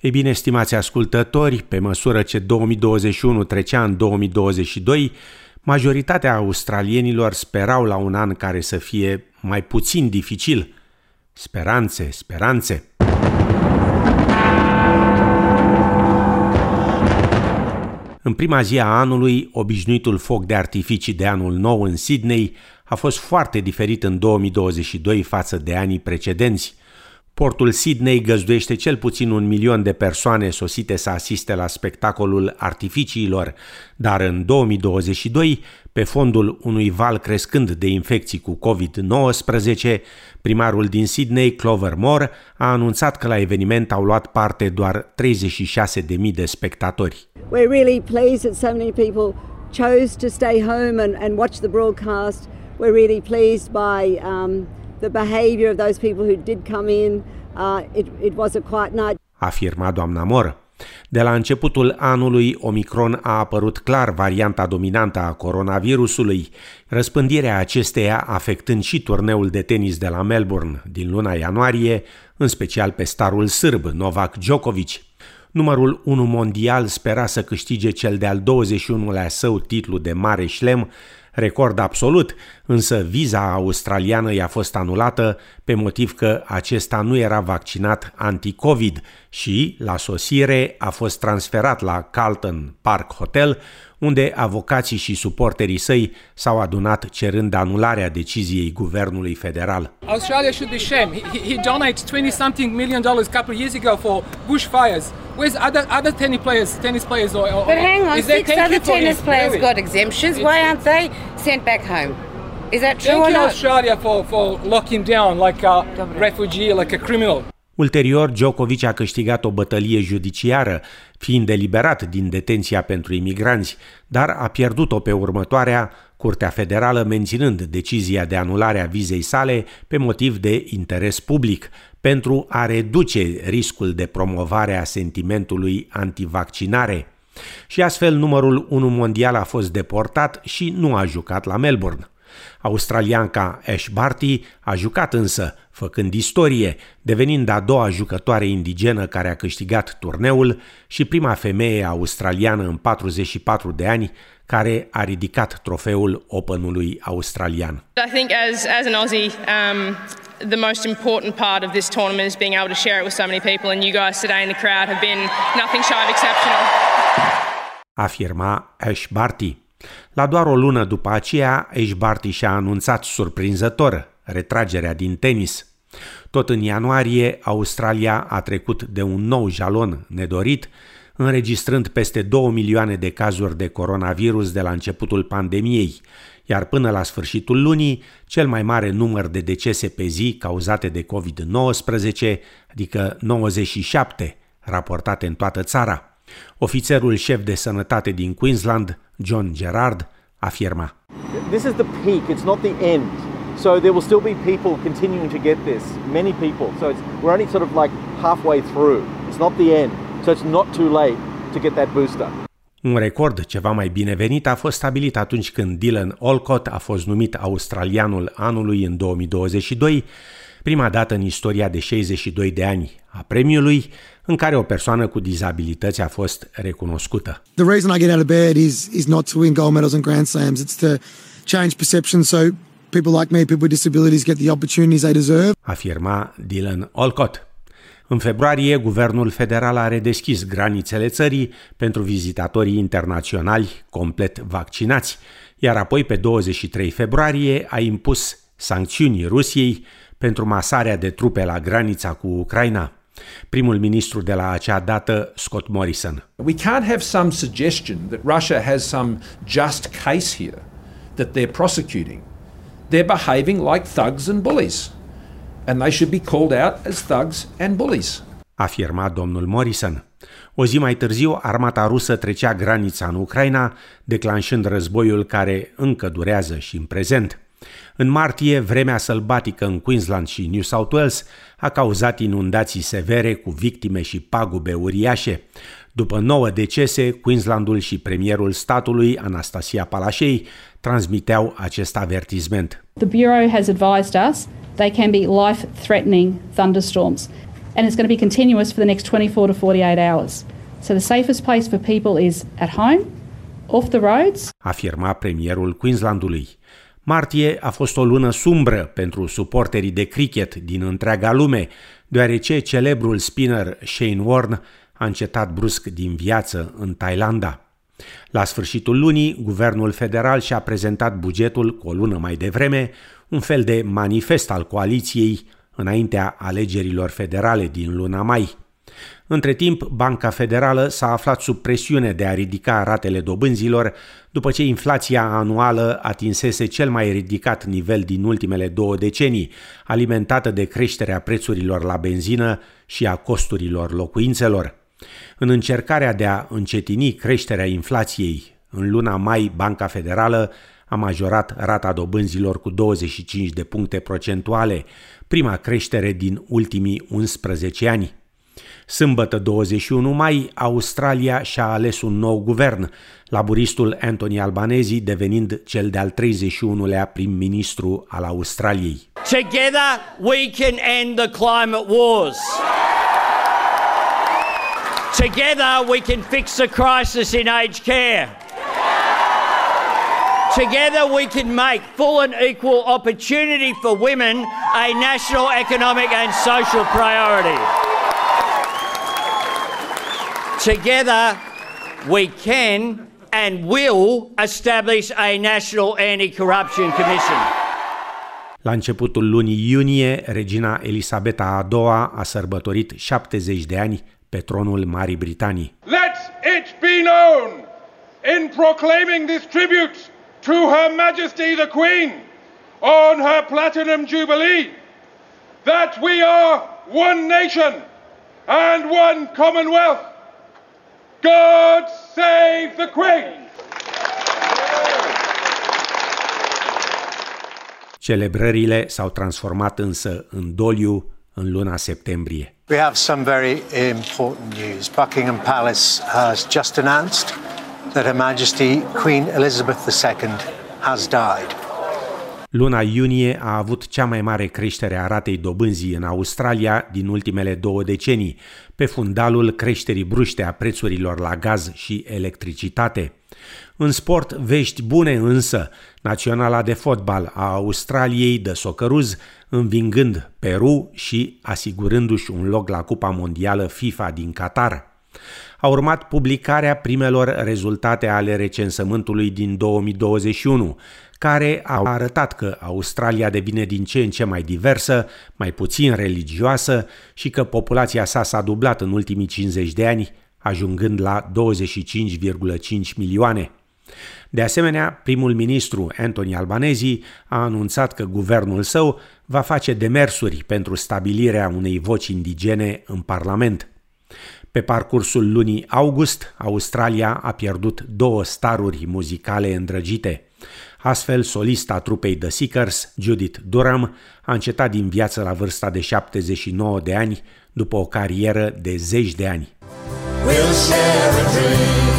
Ei bine, stimați ascultători, pe măsură ce 2021 trecea în 2022, majoritatea australienilor sperau la un an care să fie mai puțin dificil. Speranțe, speranțe. În prima zi a anului, obișnuitul foc de artificii de anul nou în Sydney a fost foarte diferit în 2022 față de anii precedenți. Portul Sydney găzduiește cel puțin un milion de persoane sosite să asiste la spectacolul artificiilor, dar în 2022, pe fondul unui val crescând de infecții cu COVID-19, primarul din Sydney, Clover Moore, a anunțat că la eveniment au luat parte doar 36.000 de spectatori. We're really pleased that so many people chose to stay home and, and watch the broadcast. We're really pleased by um, the behavior of those people who did come in. Uh, it, it was a quiet night. Afirma doamna Mor. De la începutul anului, Omicron a apărut clar varianta dominantă a coronavirusului, răspândirea acesteia afectând și turneul de tenis de la Melbourne din luna ianuarie, în special pe starul sârb Novak Djokovic. Numărul 1 mondial spera să câștige cel de-al 21-lea său titlu de mare șlem, record absolut, însă viza australiană i-a fost anulată pe motiv că acesta nu era vaccinat anti-COVID și, la sosire, a fost transferat la Carlton Park Hotel, unde avocații și suporterii săi s-au adunat cerând anularea deciziei guvernului federal. Australia should be shamed. He, he donated 20 something million dollars a couple of years ago for bushfires. Where's other other tennis players? Tennis players, or, or but hang on, is there six other tennis him, players really? got exemptions. Why aren't they sent back home? Is that true Thank or you, not? Australia, for for locking him down like a refugee, like a criminal. Ulterior, Djokovic a câștigat o bătălie judiciară, fiind eliberat din detenția pentru imigranți, dar a pierdut-o pe următoarea, Curtea Federală menținând decizia de anulare a vizei sale pe motiv de interes public, pentru a reduce riscul de promovare a sentimentului antivaccinare. Și astfel numărul 1 mondial a fost deportat și nu a jucat la Melbourne. Australianca Ash Barty a jucat însă, făcând istorie, devenind a doua jucătoare indigenă care a câștigat turneul și prima femeie australiană în 44 de ani care a ridicat trofeul Openului australian. I think as, as an Aussie, um, the most important part of this tournament is being able to share it with so many people and you guys today in the crowd have been nothing shy of exceptional. Afirma Ash Barty. La doar o lună după aceea, Ash Barty și-a anunțat surprinzător retragerea din tenis. Tot în ianuarie, Australia a trecut de un nou jalon nedorit, înregistrând peste 2 milioane de cazuri de coronavirus de la începutul pandemiei, iar până la sfârșitul lunii, cel mai mare număr de decese pe zi cauzate de COVID-19, adică 97, raportate în toată țara. Ofițerul șef de sănătate din Queensland, John Gerard, afirma. This is the peak, it's not the end. So there will still be people continuing to get this, many people. So it's, we're only sort of like halfway through. It's not the end. So it's not too late to get that booster. Un record ceva mai binevenit a fost stabilit atunci când Dylan Olcott a fost numit australianul anului în 2022, prima dată în istoria de 62 de ani a premiului, în care o persoană cu dizabilități a fost recunoscută. The reason I get out of bed is is not to win gold medals and grand slams. It's to change perception so people like me, people with disabilities get the opportunities they deserve. Afirma Dylan Olcott. În februarie, guvernul federal a redeschis granițele țării pentru vizitatorii internaționali complet vaccinați, iar apoi pe 23 februarie a impus sancțiuni Rusiei pentru masarea de trupe la granița cu Ucraina. Primul ministru de la acea dată, Scott Morrison. We can't have some suggestion that Russia has some just case here that they're prosecuting. They're behaving like thugs and bullies. And they should be called out as thugs and bullies. Afirma domnul Morrison. O zi mai târziu, armata rusă trecea granița în Ucraina, declanșând războiul care încă durează și în prezent. În martie, vremea sălbatică în Queensland și New South Wales a cauzat inundații severe cu victime și pagube uriașe. După nouă decese, Queenslandul și premierul statului, Anastasia Palaszczuk, transmiteau acest avertisment. The Bureau has advised us they can be life-threatening thunderstorms. and it's going to be continuous for the next 24 to 48 hours. So the safest place for people is at home, off the roads. Afirma premierul Queenslandului. Martie a fost o lună sumbră pentru suporterii de cricket din întreaga lume, deoarece celebrul spinner Shane Warne a încetat brusc din viață în Thailanda. La sfârșitul lunii, guvernul federal și-a prezentat bugetul cu o lună mai devreme, un fel de manifest al coaliției înaintea alegerilor federale din luna mai. Între timp, Banca Federală s-a aflat sub presiune de a ridica ratele dobânzilor după ce inflația anuală atinsese cel mai ridicat nivel din ultimele două decenii, alimentată de creșterea prețurilor la benzină și a costurilor locuințelor. În încercarea de a încetini creșterea inflației, în luna mai Banca Federală a majorat rata dobânzilor cu 25 de puncte procentuale, prima creștere din ultimii 11 ani. Sâmbătă 21 mai, Australia și-a ales un nou guvern, laburistul Anthony Albanese devenind cel de-al 31-lea prim-ministru al Australiei. Together we can end the climate wars. Together we can fix the crisis in aged care. Together we can make full and equal opportunity for women a national economic and social priority. Together we can and will establish a national anti-corruption commission. La începutul lunii iunie, regina Elisabeta a II a sărbătorit 70 de ani pe tronul Marii Britanii. Let it be known in proclaiming this tribute to Her Majesty the Queen on her Platinum Jubilee that we are one nation and one Commonwealth. God save the Queen! Celebrările s-au transformat însă în doliu în luna septembrie. We have some very important news. Buckingham Palace has just announced that Her Majesty Queen Elizabeth II has died. Luna iunie a avut cea mai mare creștere a ratei dobânzii în Australia din ultimele două decenii, pe fundalul creșterii bruște a prețurilor la gaz și electricitate. În sport, vești bune însă, Naționala de fotbal a Australiei de socăruz învingând Peru și asigurându-și un loc la Cupa Mondială FIFA din Qatar. A urmat publicarea primelor rezultate ale recensământului din 2021, care au arătat că Australia devine din ce în ce mai diversă, mai puțin religioasă și că populația sa s-a dublat în ultimii 50 de ani, ajungând la 25,5 milioane. De asemenea, primul ministru Anthony Albanese a anunțat că guvernul său va face demersuri pentru stabilirea unei voci indigene în Parlament. Pe parcursul lunii august, Australia a pierdut două staruri muzicale îndrăgite. Astfel, solista trupei The Seekers, Judith Durham, a încetat din viață la vârsta de 79 de ani, după o carieră de zeci de ani. We'll share a dream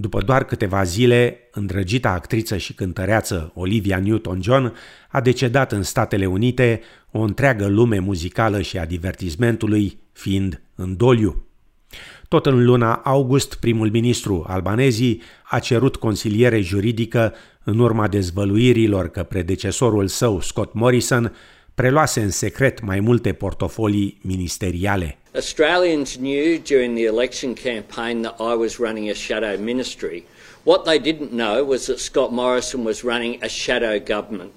După doar câteva zile, îndrăgita actriță și cântăreață Olivia Newton-John a decedat în Statele Unite, o întreagă lume muzicală și a divertismentului fiind în doliu. Tot în luna august, primul ministru albanezii a cerut consiliere juridică în urma dezvăluirilor că predecesorul său, Scott Morrison, preluase în secret mai multe portofolii ministeriale. Australians knew during the election campaign that I was running a shadow ministry. What they didn't know was that Scott Morrison was running a shadow government.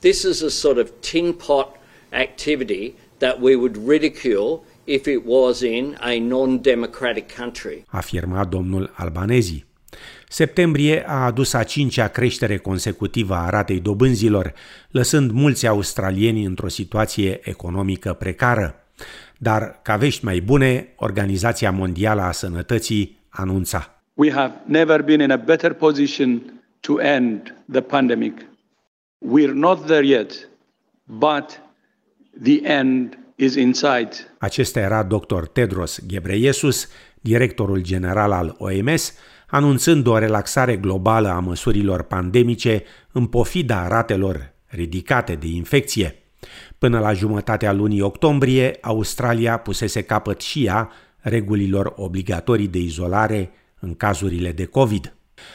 This is a sort of tin pot activity that we would ridicule if it was in a non-democratic country. Afirma domnul Albanezi. Septembrie a adus a cincea creștere consecutivă a ratei dobânzilor, lăsând mulți australieni într-o situație economică precară. Dar, ca vești mai bune, Organizația Mondială a Sănătății anunța. We have never been in a better position to end the pandemic. We're not there yet, but the end is inside. Acesta era dr. Tedros Ghebreyesus, directorul general al OMS, anunțând o relaxare globală a măsurilor pandemice în pofida ratelor ridicate de infecție. Până la jumătatea lunii octombrie, Australia pusese capăt și ea regulilor obligatorii de izolare în cazurile de COVID.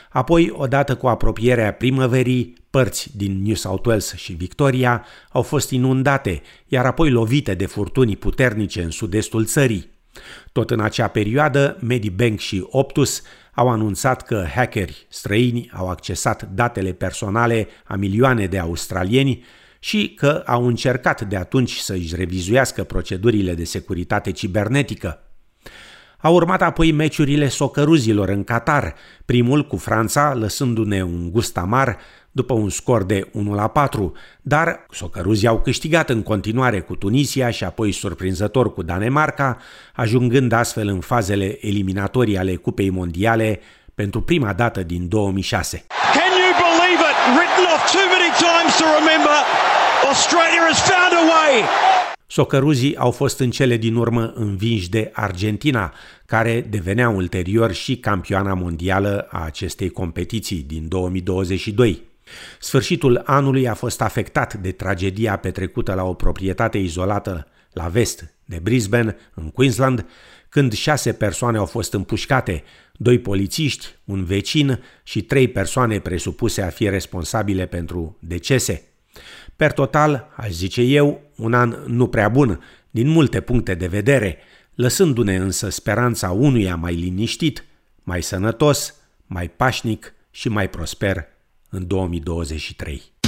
Apoi, odată cu apropierea primăverii, părți din New South Wales și Victoria au fost inundate, iar apoi lovite de furtuni puternice în sud-estul țării. Tot în acea perioadă, Medibank și Optus au anunțat că hackeri străini au accesat datele personale a milioane de australieni și că au încercat de atunci să își revizuiască procedurile de securitate cibernetică. Au urmat apoi meciurile socăruzilor în Qatar, primul cu Franța lăsându-ne un gust amar după un scor de 1 la 4, dar socăruzii au câștigat în continuare cu Tunisia și apoi surprinzător cu Danemarca, ajungând astfel în fazele eliminatorii ale Cupei Mondiale pentru prima dată din 2006. Can you believe it? Written off too many times to remember. Australia has found a way. Socăruzii au fost în cele din urmă învinși de Argentina, care devenea ulterior și campioana mondială a acestei competiții din 2022. Sfârșitul anului a fost afectat de tragedia petrecută la o proprietate izolată la vest de Brisbane, în Queensland, când șase persoane au fost împușcate, doi polițiști, un vecin și trei persoane presupuse a fi responsabile pentru decese. Per total, aș zice eu, un an nu prea bun, din multe puncte de vedere, lăsându-ne însă speranța unuia mai liniștit, mai sănătos, mai pașnic și mai prosper în 2023.